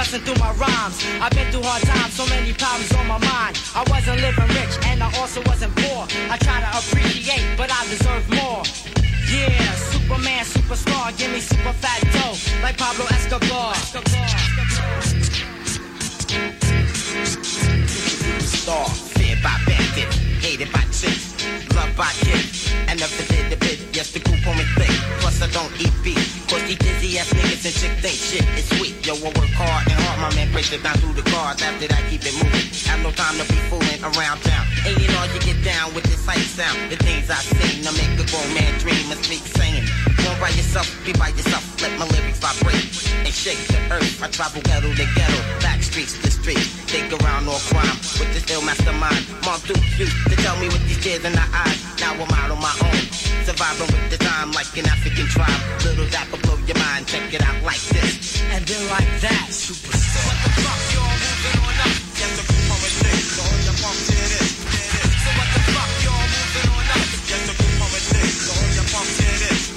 expressing through my rhymes. I've been through hard times, so many problems on my mind. I wasn't living rich, and I also wasn't poor. I try to appreciate, but I deserve more. Yeah, Superman, superstar, give me super fat dough, like Pablo Escobar. Star, feared by bandits, hated by chicks, loved by kids, and of the bit, the bit, yes, the group on me thick. I don't eat beef. Cause these dizzy ass niggas and chicks think shit is sweet. Yo, I work hard and hard, my man breaks it down through the cars. After that, keep it moving. Have no time to be fooling around town. Ain't it all you get down with this sight sound? The things I seen, I make a grown man dream and speak sane. Don't by yourself, be by yourself. Let my lyrics vibrate and shake the earth. I travel ghetto to ghetto, back streets to streets. Think around all crime with this ill mastermind. Mom Duke used to tell me with these tears in my eyes. Now I'm out on my own. Surviving with the time like an African tribe. Little that will blow your mind. Check it out like this. And then like that. Superstar. What the fuck, y'all moving on up? Get the group of a. So on your pump, here it is. Here it is. So what the fuck, y'all moving on up? Yes, the group on your pump, here So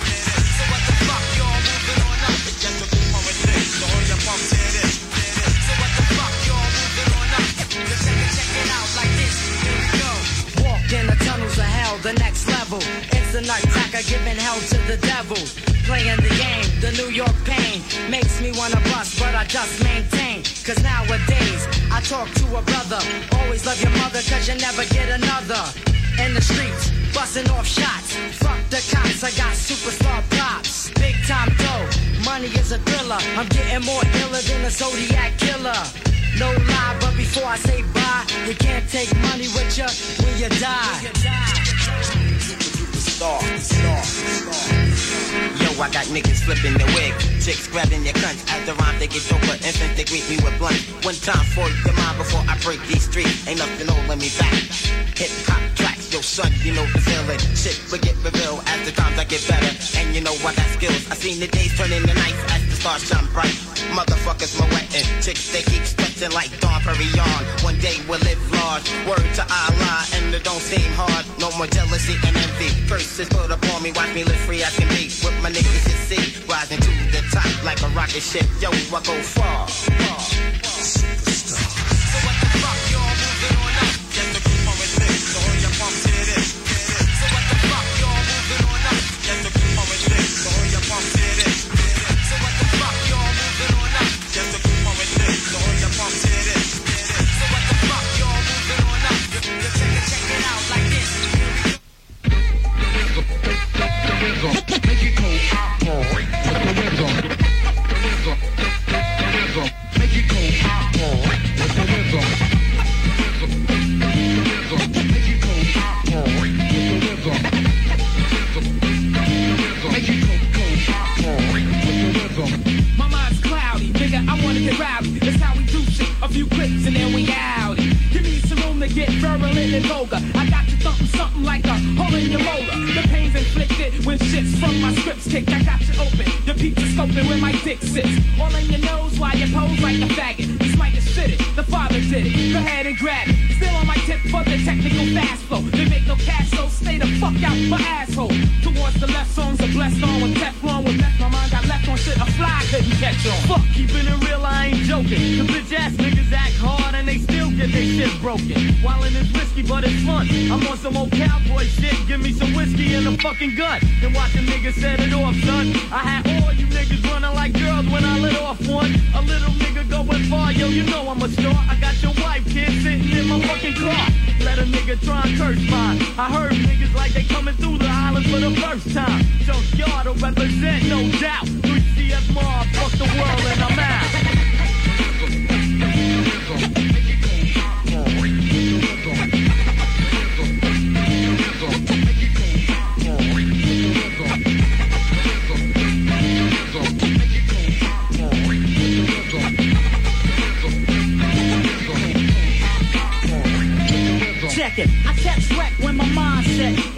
all moving pump, here it is. Here it is. So what the fuck, y'all moving on up? Just check it, check it out like this. Here we go. Walk in the tunnels of hell, the next level is a nutcracker giving hell to the devil. Playing the game, the New York pain makes me wanna bust, but I just maintain. Cause nowadays, I talk to a brother. Always love your mother, cause you never get another. In the streets, busting off shots. Fuck the cops, I got superstar props. Big time dough, money is a thriller. I'm getting more iller than a Zodiac killer. No lie, but before I say bye, you can't take money with you when you die. When you die star. Yo, I got niggas flipping their wig, chicks grabbing their guns. At the rhyme, they get over infant, they greet me with blunt. One time for your mind before I break these streets. Ain't nothing holding me back. Hip hop track. Yo, son, you know the feeling. Shit will get revealed as the times I get better. And you know I got skills. I seen the days turn into nights as the stars shine bright. Motherfuckers my wetting. Chicks, they keep stretching like Don on One day we'll live large. Word to Allah, and it don't seem hard. No more jealousy and envy. Curses put upon me, watch me live free I can be. With my niggas can see. rising to the top like a rocket ship. Yo, I go far. far, far.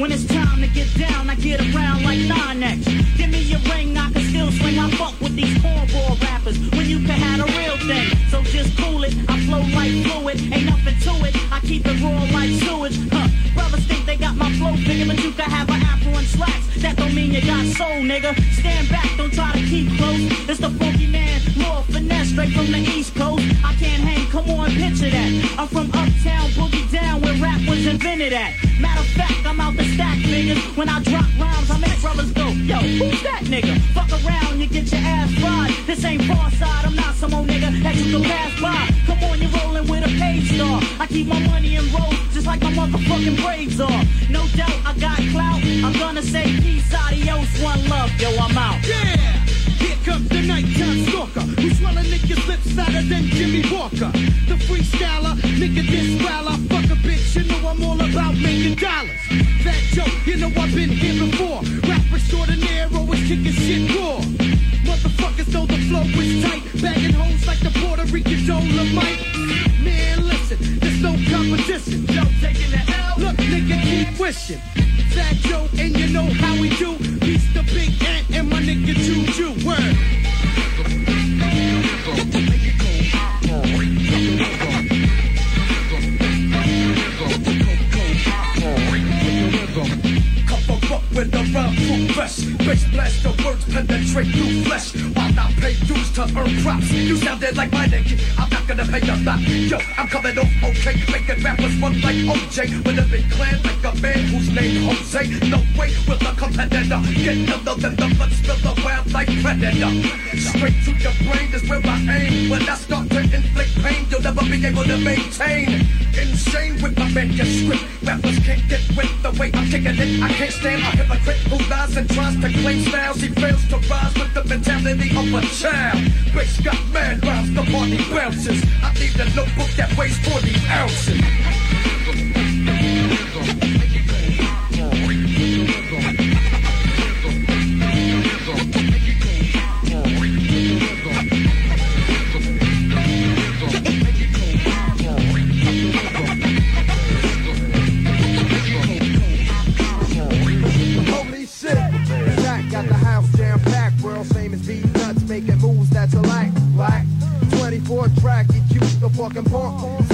When it's time to get down, I get around like 9X. Give me a ring, I can still swing. I fuck with these cornball rappers when you can have a real thing. So just cool it. I flow like fluid. Ain't nothing to it. I keep it raw like sewage. Huh. Brothers think they got my flow bigger, but you can have an afro and slacks. That don't mean you got soul, nigga. Stand back, nigga? Fuck around, you get your ass fried. This ain't far side, I'm not some old nigga that you can pass by. Come on, you're rolling with a page star. I keep my money in rolls, just like my motherfucking braids are. No doubt, I got clout. I'm gonna say peace, adios, one love, yo, I'm out. Yeah! Flow is tight. Bagging hoes like the Puerto Rican Dolemite. Man, listen, there's no competition. Joe taking the L. Look, nigga, keep wishing. Fat Joe, and you know how we do. Beats the big ant and my nigga Juju. Word. With the round fruit fresh. Bass blast the words penetrate through flesh. To earn props. You sounded like my nigga. I'm not gonna pay you back. Yo, I'm coming off okay. Making rappers run like OJ. With a big clan like a man who's named Jose. No way will a competitor get iller than the blood spill around like predator. Straight to your brain is where I aim. When I start to inflict pain, you'll never be able to maintain. Insane with my manuscript. Rappers can't get with the way I'm kicking it. I can't stand a hypocrite who lies and tries to claim styles. He fails to rise with the mentality of a child. Bass got mad rhymes, the party bounces. I need a notebook that weighs 40 ounces. fucking punk.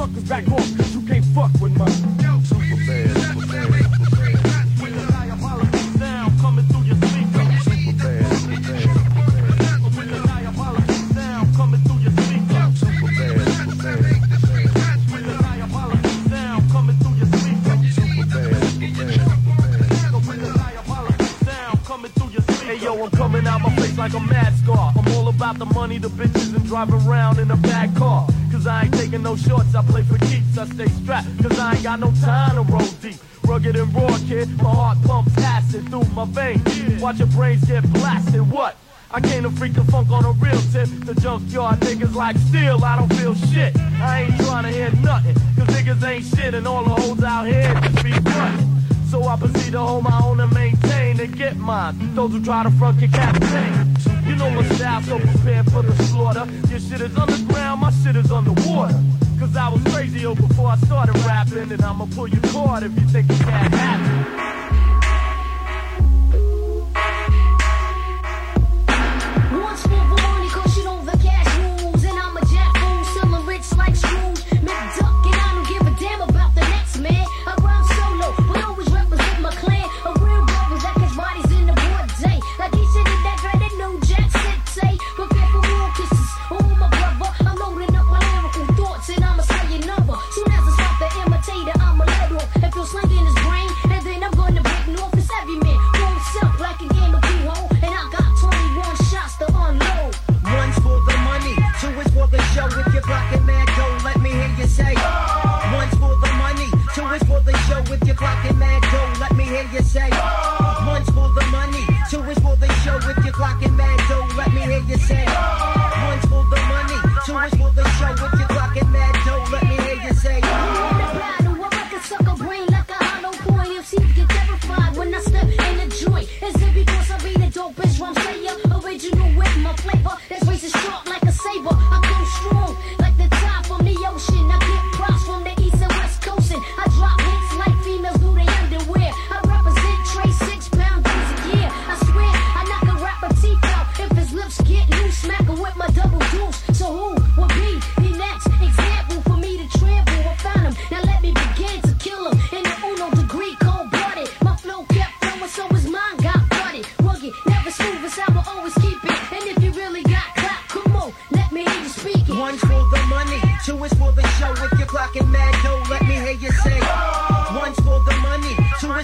motherfuckers back home. shorts, I play for keeps. I stay strapped, cause I ain't got no time to roll deep. Rugged and raw, kid, my heart pumps acid through my veins. Watch your brains get blasted, what? I came to freak the funk on a real tip. The junkyard niggas like steel, I don't feel shit. I ain't trying to hear nothing, cause niggas ain't shit and all the hoes out here just be frontin'. So I proceed to hold my own and maintain and get mine. Those who try to front can captain. You know my style, so prepare for the slaughter. Your shit is underground, my shit is underwater. Cause I was crazy before I started rapping, and I'ma pull you apart if you think it can't happen.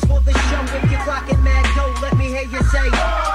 For the show. If you're rocking mad dough, let me hear you say.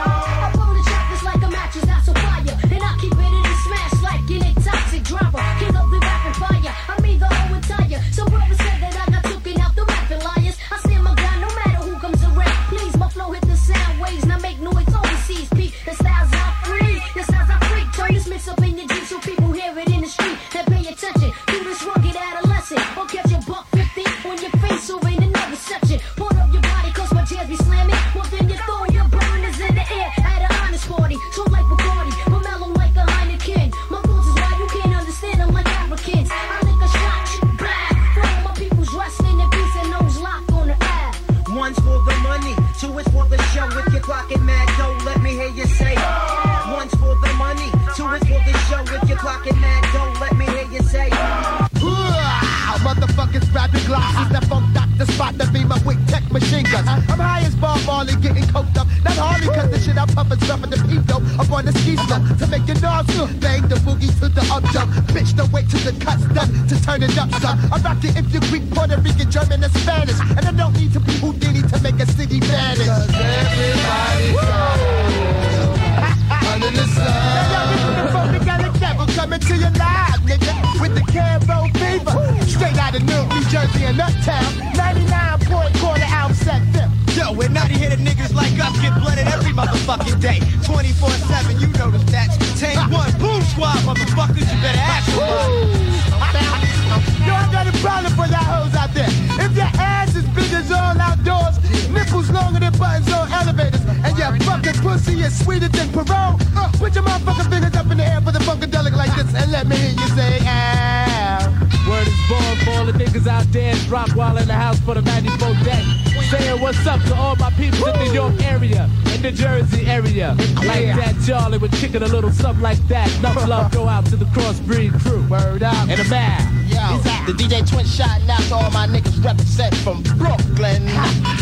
Out of Newark, New Jersey, and Uptown. 99 point quarter album set them. Yo, we're not here niggas like us get blooded every motherfucking day. 24-7, you know the stats. Tank one, boom squad, motherfuckers, you better ask somebody. Yo, I got a problem for y'all hoes out there. If your ass is big as all outdoors, nipples longer than buttons on elevators, and your fucking pussy is sweeter than parole, uh, put your motherfucking fingers up in the air for the funkadelic like this, and let me hear you say, ow. Born for all the niggas out there. Drop while in the house for the 94 day. Saying what's up to all my people in the New York area, in the Jersey area. Like that, Charlie was kicking a little something like that. Enough love go out to the crossbreed crew. Word out. And a man. The DJ Twin shot out to all my niggas represent from Brooklyn.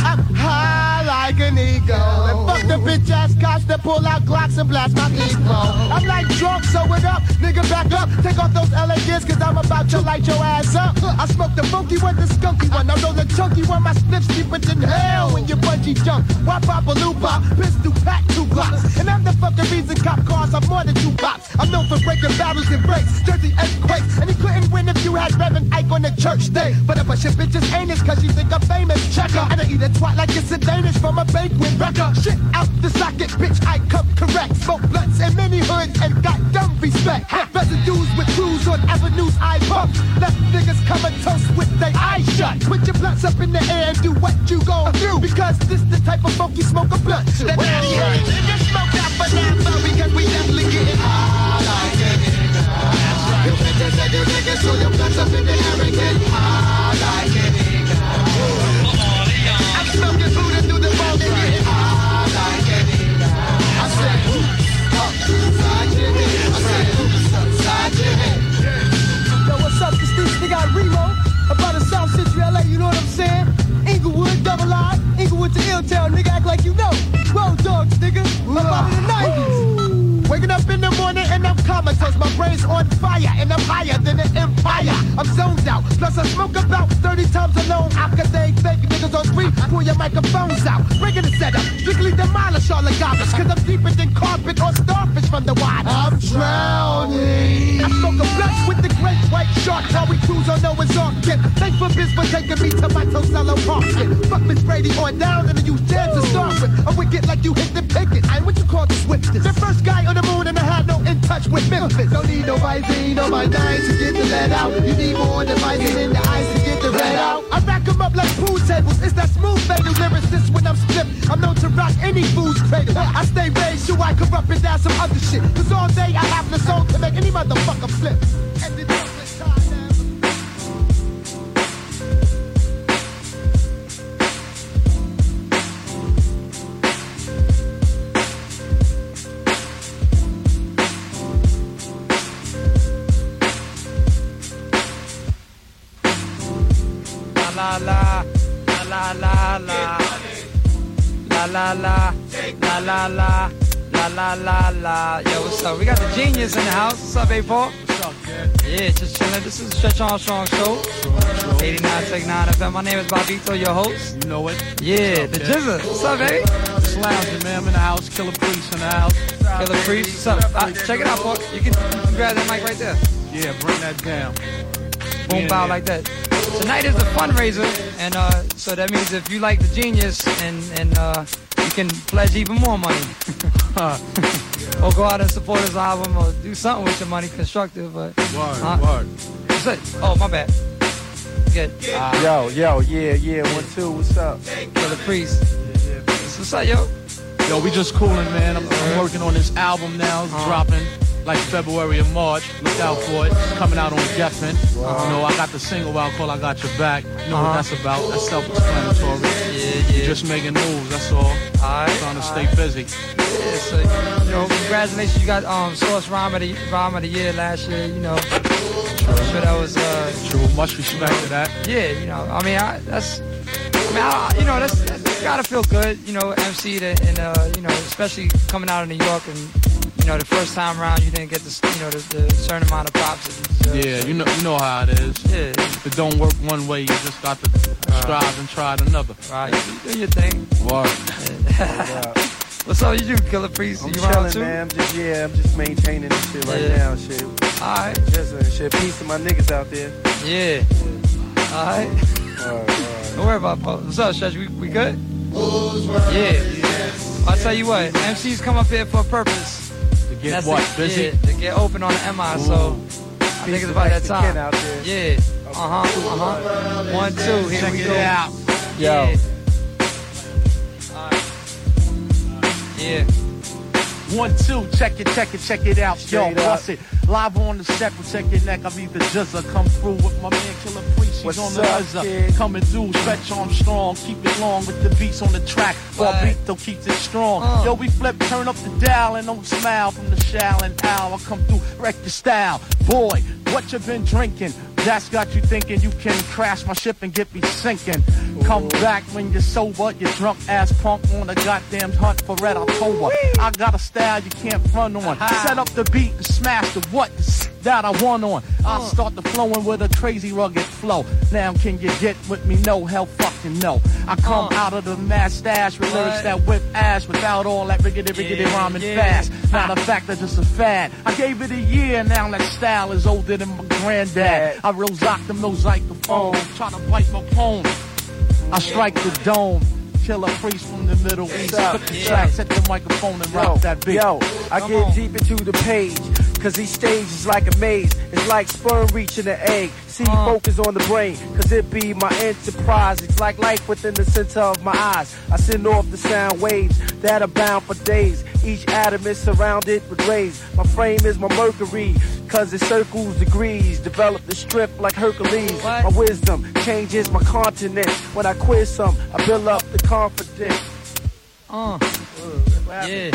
I'm high like an eagle. And fuck the bitch ass cops that pull out Glocks and blast my ego. I'm like drunk, so it up. Nigga, back up. Take off those LA gears, cause I'm about to light your ass up. I smoke the funky one, the skunky one. I roll the chunky one, my sniff's deeper than hell when you bungee jump. Why pop a loop pop? Pistol pack two blocks. And I'm the fucking reason cop cars are more than two cops. I'm known for breaking barrels and breaks, Jersey earthquakes. And he couldn't win if you had Reverend Ike on the church day. But if I your bitches anus cause you think I'm famous. Checker. And I eat a twat like it's a Danish from a banquet. Wrecker. Shit out the socket, bitch, I come correct. Smoke blunts in many hoods and got dumb respect. Residues with crews on avenues I pump. Left niggas come and toast with their eyes shut. Put your blunts up in the air and do what you gon' do. Because this the type of funky smoke a blunt to. Well, yeah, niggas smoke out for now, because we definitely getting high. And up in the and high like it. I'm smoking Buddha through the and getting high like it. I said, who's up inside head? I said, who's upside head? Yo, what's up? This this nigga got Remo about the South Central LA, you know what I'm saying? Inglewood, double I, Inglewood to Illtown, nigga, act like you know. Road dogs, nigga, I'm out of the 90s. Comatose, my brain's on fire and I'm higher than an empire. I'm zoned out, plus I smoke about 30 times alone. I could they fake niggas on three, pull your microphones out. Breaking the setup, strictly demolish all the garbage, cause I'm deeper than carpet or starfish from the water. I'm drowning. I smoke a blunt with the great white shark, how we cruise on Noah's Ark kid. Thanks for Biz for taking me to my Tosello park. Fuck Miss Brady on down and you dare to start with. A wicked like you hit the picket. I'm what you call the swiftest. The first guy on the moon and I had no in touch with Memphis. Don't need no Visine or my nine to get the lead out. You need more than Visine in the eyes to get the red out. I rack 'em up like pool tables. It's that smooth house. What's up, Paul? What's up, kid? Yeah, just chilling. This is the Stretch Armstrong Show. 89.9 FM. My name is Bobbito, your host. You know it. Yeah, the Jizza. What's up, baby? Just lounging, man. I'm in the house. Killah Priest in the house. Killah Priest. What's up? Uh, check it out, Paul. You can, grab that mic right there. Yeah, bring that down. Boom, bow like that. Tonight is a fundraiser, and uh, so that means if you like the genius, and and uh, you can pledge even more money, or go out and support his album, or do something with your money, constructive. But Word, Uh, word. what's it? Oh, my bad. Good. Uh, Yo, yo, yeah, yeah, one, two, what's up? Killah Priest. What's up, yo? Yo, we just cooling, man. I'm, I'm working on this album now. It's Uh-huh. dropping. like February and March. Look out for it. It's coming out on Geffen. You know, I got the single out called I Got Your Back. You know what that's about. That's self-explanatory. Yeah, yeah. Just making moves, that's all. Alright, Trying to stay busy. Yeah, so, you know, congratulations, you got um Source Rhyme of the Rhyme of the Year last year. You know, I'm sure that was uh True, much respect to that. yeah. You know, I mean, I, that's. I mean, I, you know, that's, that's gotta feel good. You know, MC to, and uh, you know, especially coming out of New York and you know, the first time around you didn't get the you know the, the certain amount of props. That you deserve. Yeah, you know, you know how it is. Yeah. If it don't work one way, you just got to strive and try it another. Right, you do your thing. Word. What's up, you do, Killah Priest? I'm you around chilling, too? man. I'm just yeah, I'm just maintaining this shit right Yeah. now. Shit. Alright. Just uh, shit. Peace to my niggas out there. Yeah. all right all right Don't worry about it. What's up, Stretch? We, we good? Yeah. I'll tell you what, MCs come up here for a purpose. To get That's what? it. Busy? Yeah, to get open on the MI, so I think it's about that Lex the Kid time. out there. Yeah. Uh huh. Uh huh. One, two. Here Check we it go. out. Yeah. Yeah. One, two, check it, check it, check it out. Yo, Straight up. bust it. Live on the set, protect your neck. I'm either just come through with my man Killah Priest. He's What's on the up, buzzer. kid? Coming through, stretch Armstrong. Keep it long with the beats on the track. While Right. beat though keeps it strong. Uh. Yo, we flip, turn up the dial and don't smile from the shell and owl. I come through, wreck your style. Boy, what you been drinking? That's got you thinking you can crash my ship and get me sinking. Come back when you're sober, you drunk ass punk on a goddamn hunt for Red October. I got a style you can't front on. Set up the beat and smash the what that I want on. I start the flowing with a crazy rugged flow. Now can you get with me? No, hell fucking no. I come Uh. out of the mad stash with lyrics that whip ass without all that riggedy riggedy Yeah, rhyming yeah. fast. Not a fact, that's just a fad. I gave it a year, now that style is older than my granddad. I real rock the mosaic the phone, try to bite my phone. I strike the dome. Kill a priest from the Middle East. Put the track, set the microphone and rock that beat. yo, I Come get on. deep into the page. Cause these stages like a maze. It's like sperm reaching the egg. See, Uh. focus on the brain. Cause it be my enterprise. It's like life within the center of my eyes. I send off the sound waves that are bound for days. Each atom is surrounded with rays. My frame is my mercury. Cause it circles degrees. Develop the strip like Hercules. What? My wisdom changes my continent. When I quiz some, I build up the confidence. Uh. Yeah.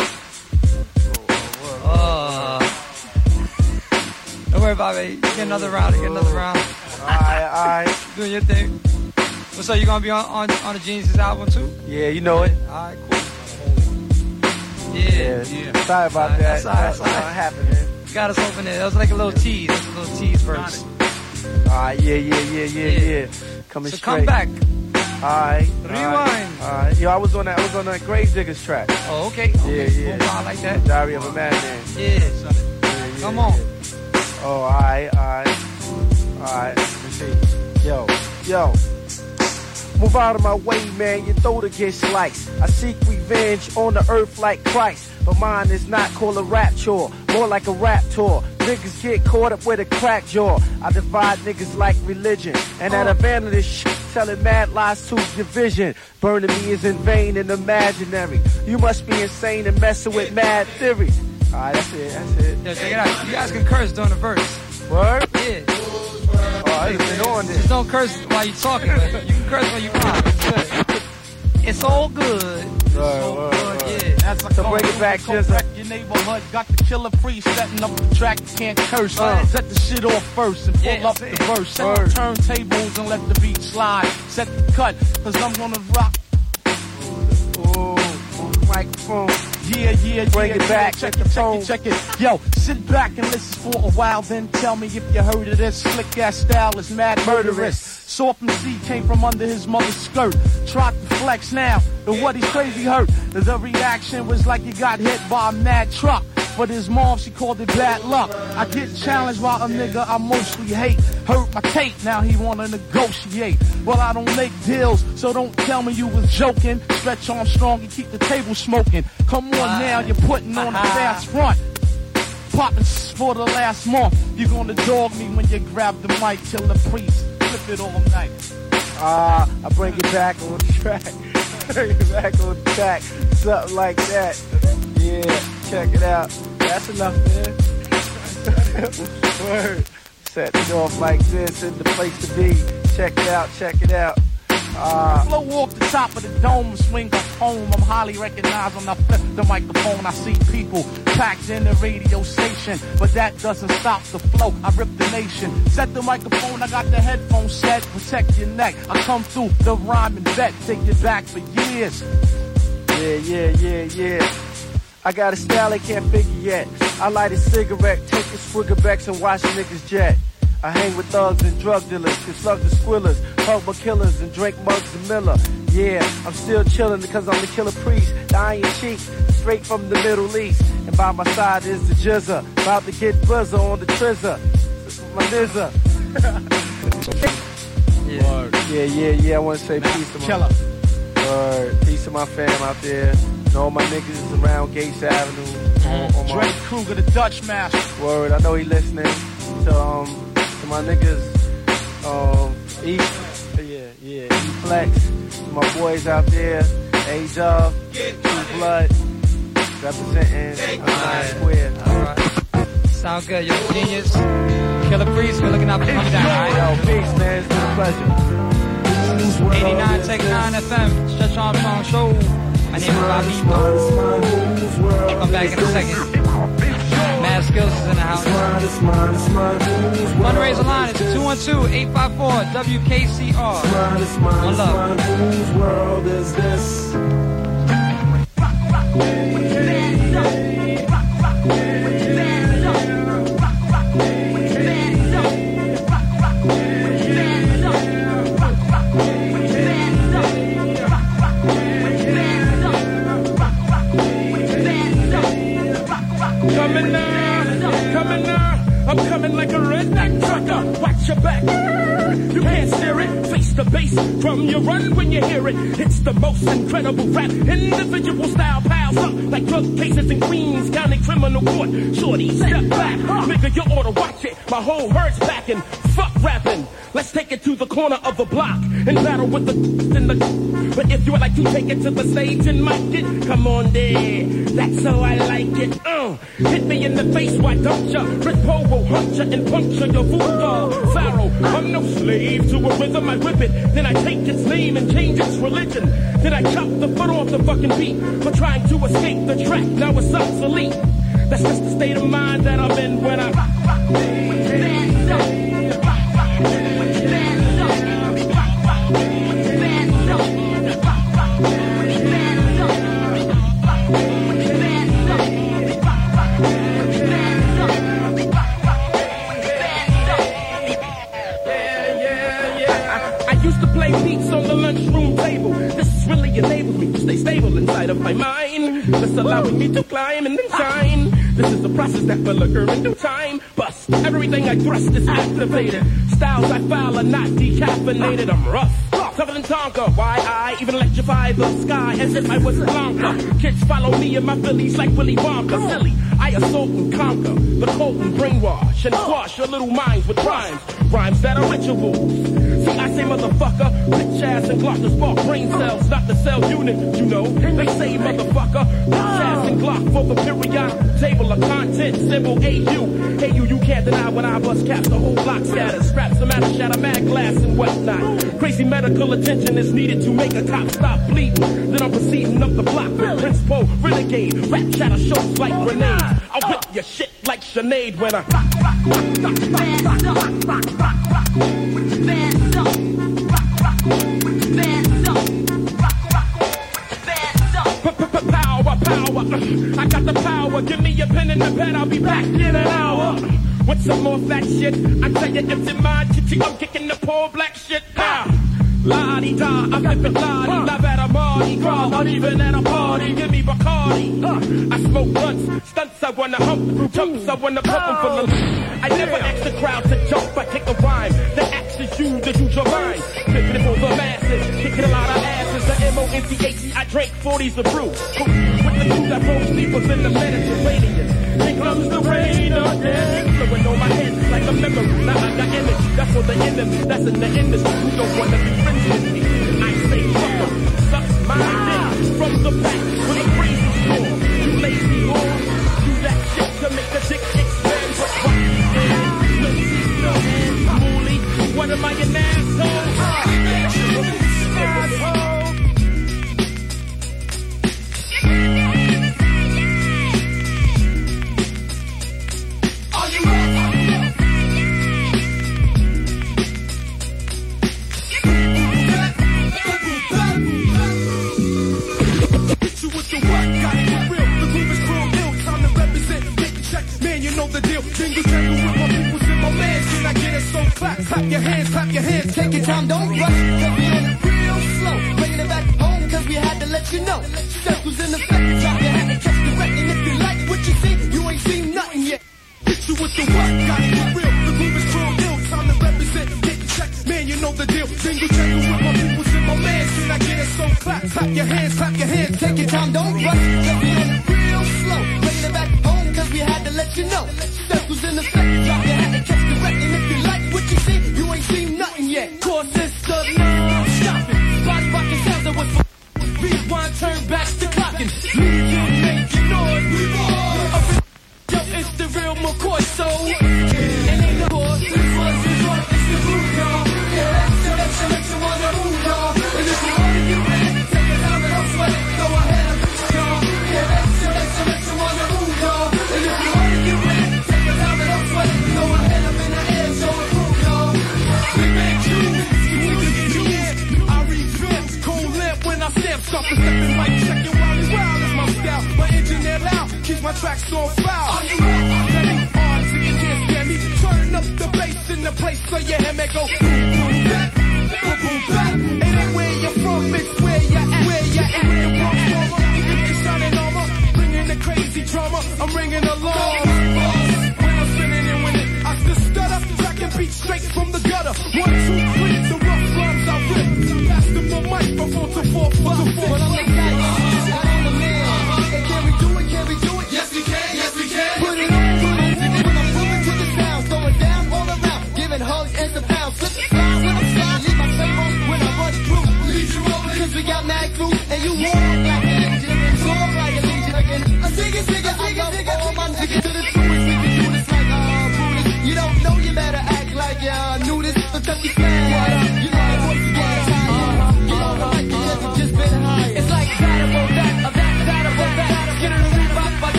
Uh. Don't worry about it. You get another round. You get another round. Alright, alright. Doing your thing. What's up? You gonna be on on, on the Genius album too? Yeah, you know it. All right, cool. Yeah. Yeah. Yeah. Sorry about that. That's all right, That's that's all not right. happening. Got us open there. That was like a little tease. That was a little tease first. Alright, yeah, yeah, yeah, yeah, Yeah. yeah. Coming So straight. come back. Alright. Rewind. Alright. Yo, I was on that. I was on that Gravediggaz track. Oh, okay. okay. Yeah, yeah. Cool. I like that. Diary of a Madman. Yeah. Yeah, yeah, Come yeah. on. Oh, alright, alright, alright. Let's see. Yo, yo. Move out of my way, man. Your throat get sliced. I seek revenge on the earth like Christ. But mine is not called a rap chore, more like a rap tour. Niggas get caught up with a crack jaw. I divide niggas like religion. And that of this shit, telling mad lies to division. Burning me is in vain and imaginary. You must be insane and messing with mad theory. Alright, that's it, that's it. Yo, check it out. You guys can curse during the verse. Word? Yeah. Oh, I ain't been on this. Just don't curse while you're talking. But you can curse when you rhyme. It's good. It's all good. Word, word, word. Yeah. That's a So bring it back, Go Jizza. your neighborhood. Got the killer free setting up the track. Can't curse. Uh. Set the shit off first and pull Yeah, up the verse. Set Word. the turntables and let the beat slide. Set the cut, cause I'm gonna rock. Ooh, microphone. Yeah, yeah, Bring yeah, it back, Check it, check it, check it. Yo, sit back and listen for a while, then tell me if you heard of this. Slick ass style is mad murderous. Soft MC came from under his mother's skirt. Tried to flex now, but what he's crazy hurt. The reaction was like he got hit by a mad truck. But his mom, she called it bad luck. I get challenged by a nigga I mostly hate. Hurt my tape, now he wanna negotiate. Well, I don't make deals, so don't tell me you was joking. Stretch Armstrong and keep the table smoking. Come on now, you're putting on a fast front. Popping for the last month. You're gonna dog me when you grab the mic, till the priest. Flip it all night. Ah, I bring it back on the track. bring it back on track. Something like that. Yeah, check it out. That's enough, man. Word. Set it off like this in the place to be. Check it out, check it out. Uh, Flow off the top of the dome, swing up home. I'm highly recognized when I flip the microphone. I see people packed in the radio station, but that doesn't stop the flow. I rip the nation. Set the microphone, I got the headphones set. Protect your neck. I come through the rhyme and vet. Take you back for years. Yeah, yeah, yeah, yeah. I got a style they can't figure yet. I light a cigarette, take a swig of and watch niggas jet. I hang with thugs and drug dealers, slug the squillers, hug my killers and drink mugs and Miller. Yeah, I'm still chillin' because I'm the killer priest, the iron cheek, straight from the Middle East. And by my side is the jizzer, about to get buzzer on the trizzer. My nizzer. Yeah. Yeah, yeah, yeah, I wanna say peace to my Killer. Word. Peace to my fam out there. And all my niggas is around Gates Avenue. On, on my Kruger, the Dutch master. word. I know he listening to um to my niggas um E yeah, yeah, E Flex, my boys out there, A Dub, True Blood, representing Nine Square. Alright. Sound good, yo. Genius. Killah Priest, we're looking out for coming down, alright? Yo, peace man, it's been a pleasure. 89 Tech 9 FM, Stretch Armstrong Show. My name is Bobby. Come back in a second. Mad Skillz is in the house. Fundraiser line is 212-854-WKCR. One love. From your run when you hear it. It's the most incredible rap. Individual style like drug cases in Queens County Criminal Court. Shorty, step back. Nigga, you ought to watch it. My whole herd's backing. Fuck rapping. Let's take it to the corner of the block and battle with the in the. But if you would like to take it to the stage and mic it, come on there. That's how I like it. Uh, hit me in the face, why don't ya? Rick Poe will hunt ya and puncture your voodoo. Pharaoh, I'm no slave to a rhythm. I whip it, then I take its name and change its religion. Then I chop the foot off the fucking beat for trying to escape the track. Now it's obsolete. That's just the state of mind that I'm in when I rock, rock, stand up. I, Allowing me to climb and then shine. This is the process that will occur in due time. Bust. Everything I thrust is activated. Styles I file are not decaffeinated. I'm rough. Tougher than Tonka. Why I even electrify the sky as if I was Blanka. Kids follow me and my Phillies like Willy Wonka. Silly. I assault and conquer the cold and brainwash and squash your little minds with rhymes. Rhymes that are rituals. And Glock to spark brain cells, not the cell unit, you know. They say motherfucker, ass and Glock for the periodic table of content, symbol AU. Hey you, you can't deny when I bust caps, the whole block scatters. Straps the matter, shatter mad glass and whatnot. Crazy medical attention is needed to make a cop stop bleeding. Then I'm proceeding up the block with Prince Renegade. Rap shatter shows like grenades. I'll whip your shit like Sinead when I Power, I got the power. Give me a pen and a pad, I'll be back in an hour. With some more fat shit, I tell you, empty mind, kitty, I'm kicking the poor black shit down. La di da, I'm flipping la di, live at a Mardi Gras, not even at a party. Give me Bacardi. I smoke blunts, stunts I wanna hump, through jumps I wanna pump 'em for the. Oh. I never ask the crowd to jump, I take a rhyme. The axe is you to use your mind. It for the masses, kicking a lot of asses. The M-O-N-T-H-E, I drank 40s of brew. With the crew that rose deepers in the Mediterranean. Here comes the rain again. Blowing on my head like a memory. Now I got image. That's for the enemy. That's in the industry. Who don't wanna be friends with me? I say 'em. Suck my dick from the back with a crazy score. You lazy whore. Do that shit to make the dick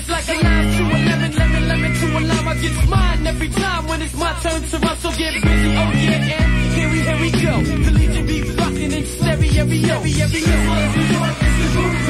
It's like a lime to a lemon, lemon, lemon to a lime. I get mine every time when it's my turn to run, so get busy, oh yeah, and here we, here we go. The Legion be rocking in stereo, stereo, stereo. New York is the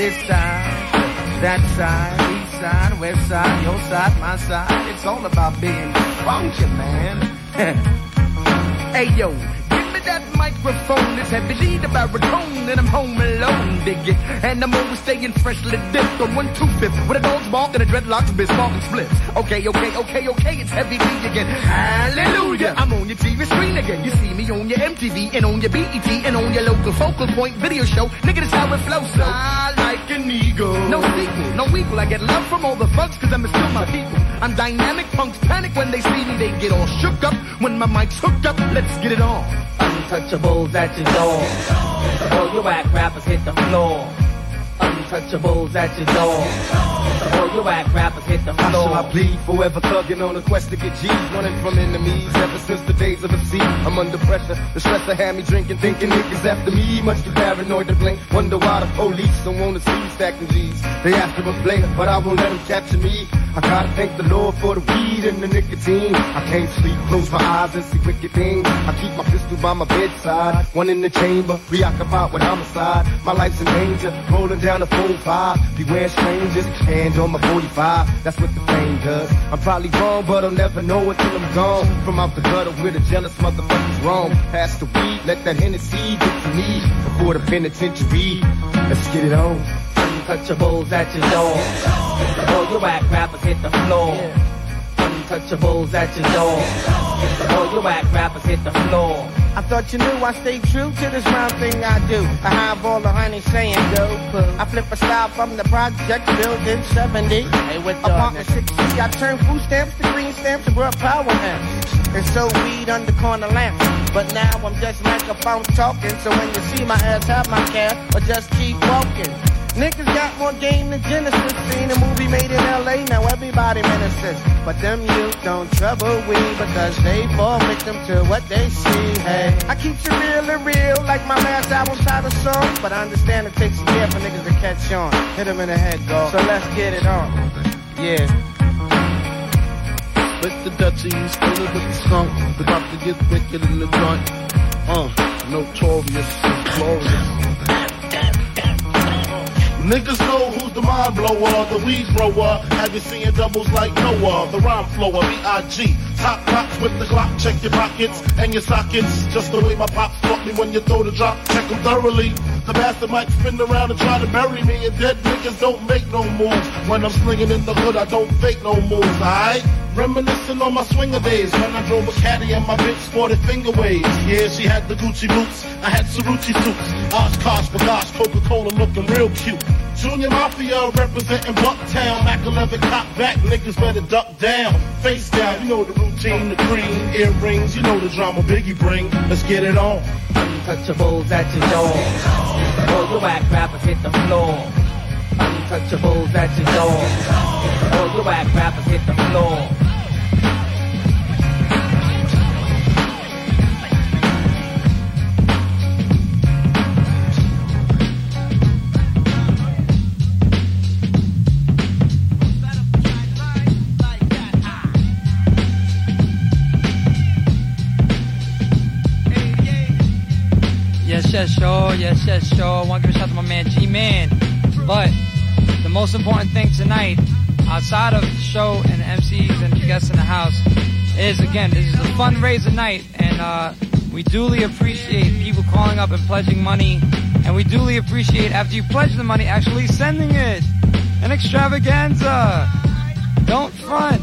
this side, that side, east side, west side, your side, my side. It's all about being funky, man. hey yo, give me that microphone. It's heavy lead a baritone, and I'm home alone, dig it. And I'm always staying freshly dipped on one two fifth with a dog's bark and a dreadlock biz sparking splits. Okay, okay, okay, okay, it's heavy D again. Hallelujah, I'm on your TV screen again. You see me on your MTV and on your BET and on your local focal point video show. Nigga, this how it flows, so like an eagle. No sequel, no equal. I get love from all the thugs cause I'm still my people. I'm dynamic, punks panic when they see me. They get all shook up when my mic's hooked up. Let's get it on. Untouchables at your door. All your whack rappers hit the floor. Untouchables at your door. Whack rappers hit the How shall floor. I bleed? Forever thugging on a quest to get G's, running from enemies ever since the days of MC. I'm under pressure. The stress I had me drinking, thinking niggas after me. Much too paranoid to blink. Wonder why the police don't wanna see me stacking G's. They after a player, but I won't let them capture me. I gotta thank the Lord for the weed and the nicotine. I can't sleep, close my eyes and see wicked things. I keep my pistol by my bedside, one in the chamber, preoccupied with homicide. My life's in danger, rolling down the 4-5. Beware strangers, hand on my 45. That's what the fame does. I'm probably wrong, but I'll never know until I'm gone. From out the gutter where the jealous motherfuckers roam. Pass the weed, let that Hennessy get to me before the penitentiary. Let's get it on. Untouchables at your door. All your whack rappers hit the floor. Untouchables at your door. All your whack rappers hit the floor. I thought you knew I stay true to this round thing I do. I have all the honey saying dope. I flip a style from the project building 70. Hey, with Apartment 60, I turn food stamps to green stamps and brought power amps. And so weed under corner lamps. But now I'm just a talking. So when you see my ass, have my cash or just keep walking. Niggas got more game than Genesis. Seen a movie made in LA, now everybody menaces. But them youth don't trouble we because they fall victim to what they see. Hey, I keep it real and real like my last album title song. But I understand it takes a year for niggas to catch on. Hit them in the head, dog. So let's get it on. Yeah. With the Dutchie, still with the skunk. About to get wicked in the joint. Uh, notorious, glorious. Niggas know who's the mind blower, the weed grower. Have you seen doubles like Noah? The rhyme flower, B.I.G. Top pops with the clock, check your pockets and your sockets. Just the way my pops taught me when you throw the drop, check them thoroughly. The bastard might spin around and try to bury me, and dead niggas don't make no moves. When I'm slinging in the hood, I don't fake no moves, alright? Reminiscing on my swinger days when I drove a caddy and my bitch sported finger waves. Yeah, she had the Gucci boots, I had Cerruti suits. Oshkosh, B'gosh, Coca-Cola looking real cute. Junior Mafia representing Bucktown. Mac 11 cop back, niggas better duck down. Face down, you know the routine, the cream, earrings, you know the drama Biggie bring. Let's get it on. Untouchables at your door. All your whack rappers hit the floor. Untouchables at your door. All your whack rappers hit the floor. Yes, sure. Yes, yes, sure. I want to give a shout out to my man G-Man. But the most important thing tonight, outside of the show and the MCs and the guests in the house, is again, this is a fundraiser night, and uh, we duly appreciate people calling up and pledging money, and we duly appreciate after you pledge the money, actually sending it. An extravaganza. Don't front.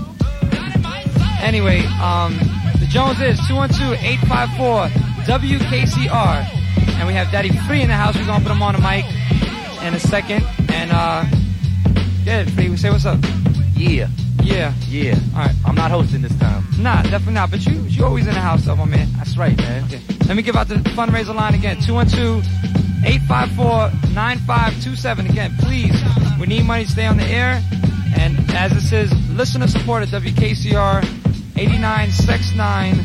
Anyway, um, the Jones is 212-854-WKCR. And we have Daddy Free in the house. We're gonna put him on the mic in a second. And uh yeah, Free, we say what's up. Yeah. Yeah. Yeah. Alright. I'm not hosting this time. Nah, definitely not. But you you always in the house though, my man. That's right, man. Okay. Let me give out the fundraiser line again. 212-854-9527. Again, please. We need money to stay on the air. And as it says, listener supported WKCR 8969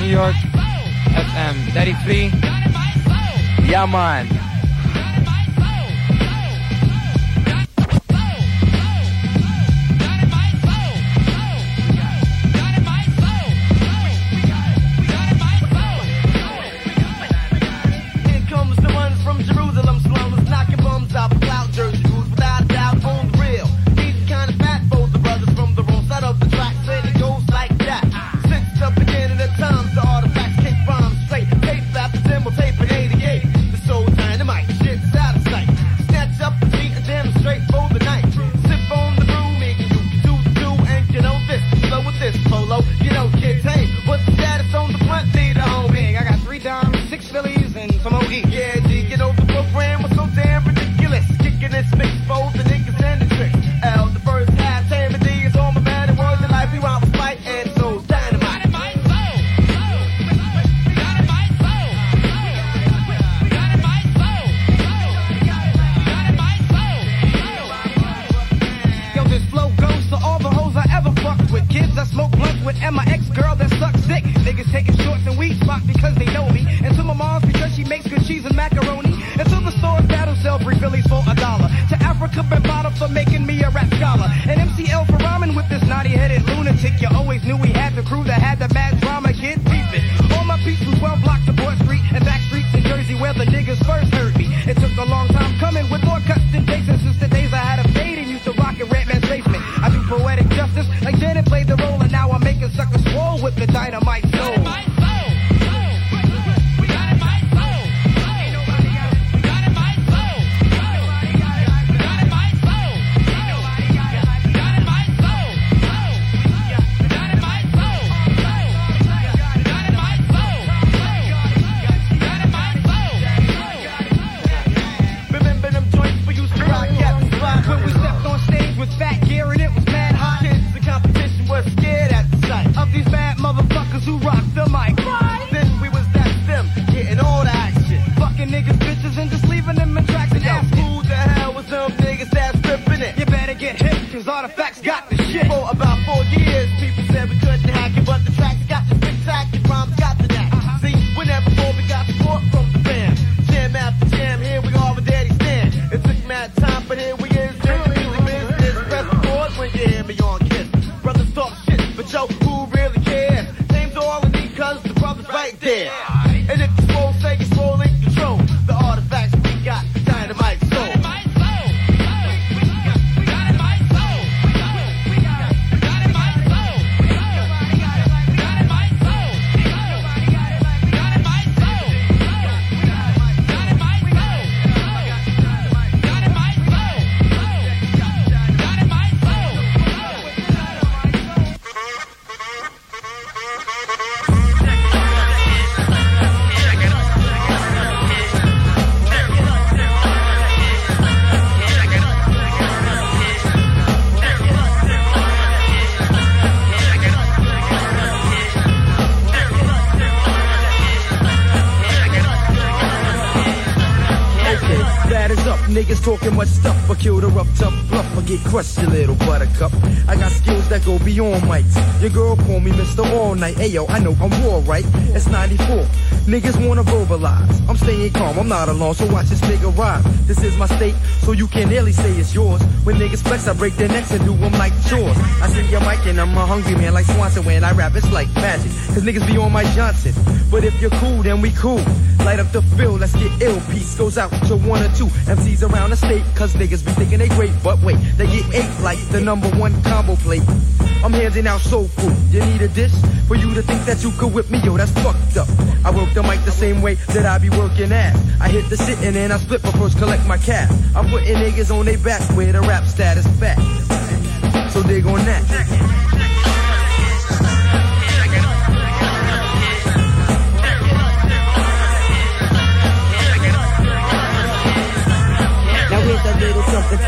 New York FM. Daddy Free. Yeah, man. Dynamite stuff. I kill the rough, tough bluff. I get crushed, you little buttercup. I got skills that go beyond mics. Your girl call me Mr. All Night. Ayo, I know I'm raw, right? It's 94. Niggas wanna verbalize. I'm staying calm, I'm not alone, so watch this nigga ride. This is my state, so you can nearly say it's yours. When niggas flex, I break their necks and do them like chores. I see your mic and I'm a hungry man like Swanson. When I rap, it's like magic. Cause niggas be on my Johnson. But if you're cool, then we cool. Light up the field, let's get ill. Peace goes out to one or two MCs around the state. Cause niggas be thinking they great, but wait, they get eight like the number one combo plate. I'm handing out soul food. You need a dish for you to think that you could whip me, yo, that's fucked up. I work the mic the same way that I be working ass. I hit the sit and I split my first collect my cash. I'm putting niggas on their back where the rap status fat. So dig on that.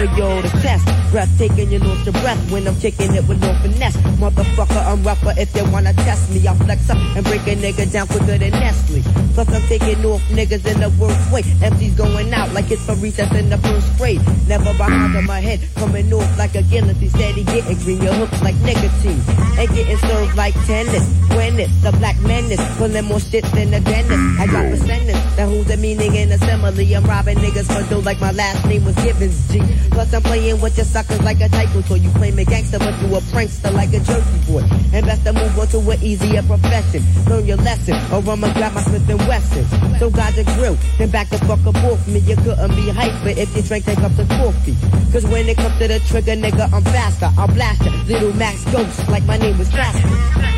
For y'all to test. Breathtaking, you lose your breath when I'm kicking it with no finesse. Motherfucker, I'm rougher if they wanna test me. I'll flex up and break a nigga down quicker than Nestle. Plus I'm taking off niggas in the worst way. MC's going out like it's for recess in the first grade. Never behind on my head, coming off like a guillotine. Steady getting green, your hooks like nicotine. And getting served like tennis. When it's the black menace, pulling more shit than a dentist. I got the sentence, that who's the meaning in assembly. I'm robbing niggas for dough like my last name was Gibbons G. Plus I'm playing with your suckers like a tycoon toy. You claim a gangster, but you a prankster like a jerky boy. And best to move on to an easier profession. Learn your lesson, or I'ma grab my Smith and Wesson. So God's a grill, then back the fuck up off me. You couldn't be hyper if you drink take up the coffee. Cause when it comes to the trigger, nigga, I'm faster. I'll blast ya. Little Max Ghost, like my name was Faster.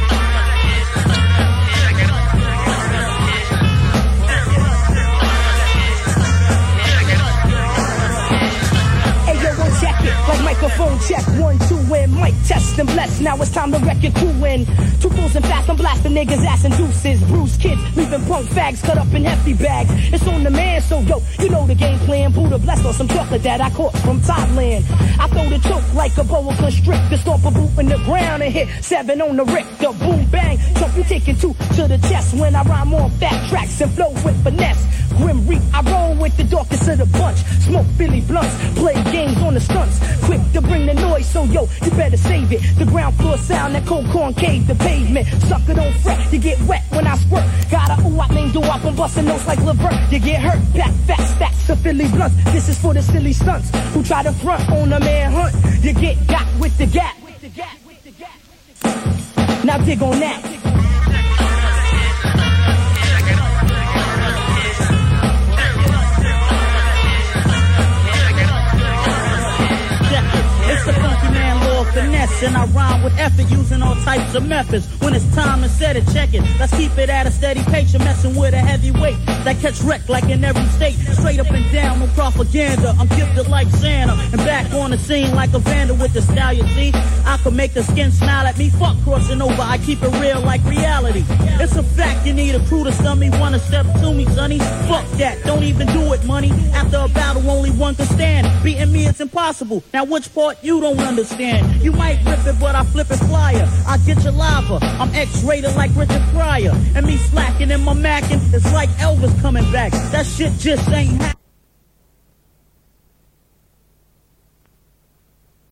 Microphone check, one, two, and mic test and bless. Now it's time to wreck your crew in. Two and fast, I'm blasting niggas, ass and deuces. Bruise kids, leaving punk fags cut up in hefty bags. It's on the man, so yo, you know the game plan. Buddha blessed on some chocolate that I caught from Thailand. I throw the choke like a boa constrictor, stomp a boot in the ground and hit seven on the Richter. Boom bang, jump you taking two to the chest when I rhyme on fat tracks and flow with finesse. Grim Reap, I roll with the darkest of the bunch. Smoke Philly blunts, play games on the stunts. Quick to bring the noise, so yo, you better save it. The ground floor sound, that cold concave, the pavement. Sucker don't fret, you get wet when I squirt. Got a ooh, I mean do up and busting notes like Levert. You get hurt, back fat stacks of Philly blunts. This is for the silly stunts who try to front on a man hunt. You get got with the gap. Now dig on that. Finesse, and I rhyme with effort using all types of methods. When it's time to set it, check it. Let's keep it at a steady pace. You're messing with a heavyweight that catch wreck like in every state. Straight up and down, no propaganda. I'm gifted like Santa, and back on the scene like a vandal with the style. You see, I can make the skin smile at me. Fuck crossing over, I keep it real like reality. It's a fact you need a crew to stun me. Wanna step to me, sonny? Fuck that, don't even do it, money. After a battle, only one can stand. Beating me, it's impossible. Now which part you don't understand? You might rip it, but I flip it flyer. I get your lava. I'm X-rated like Richard Pryor. And me slacking in my mackin' it's like Elvis coming back. That shit just ain't happening.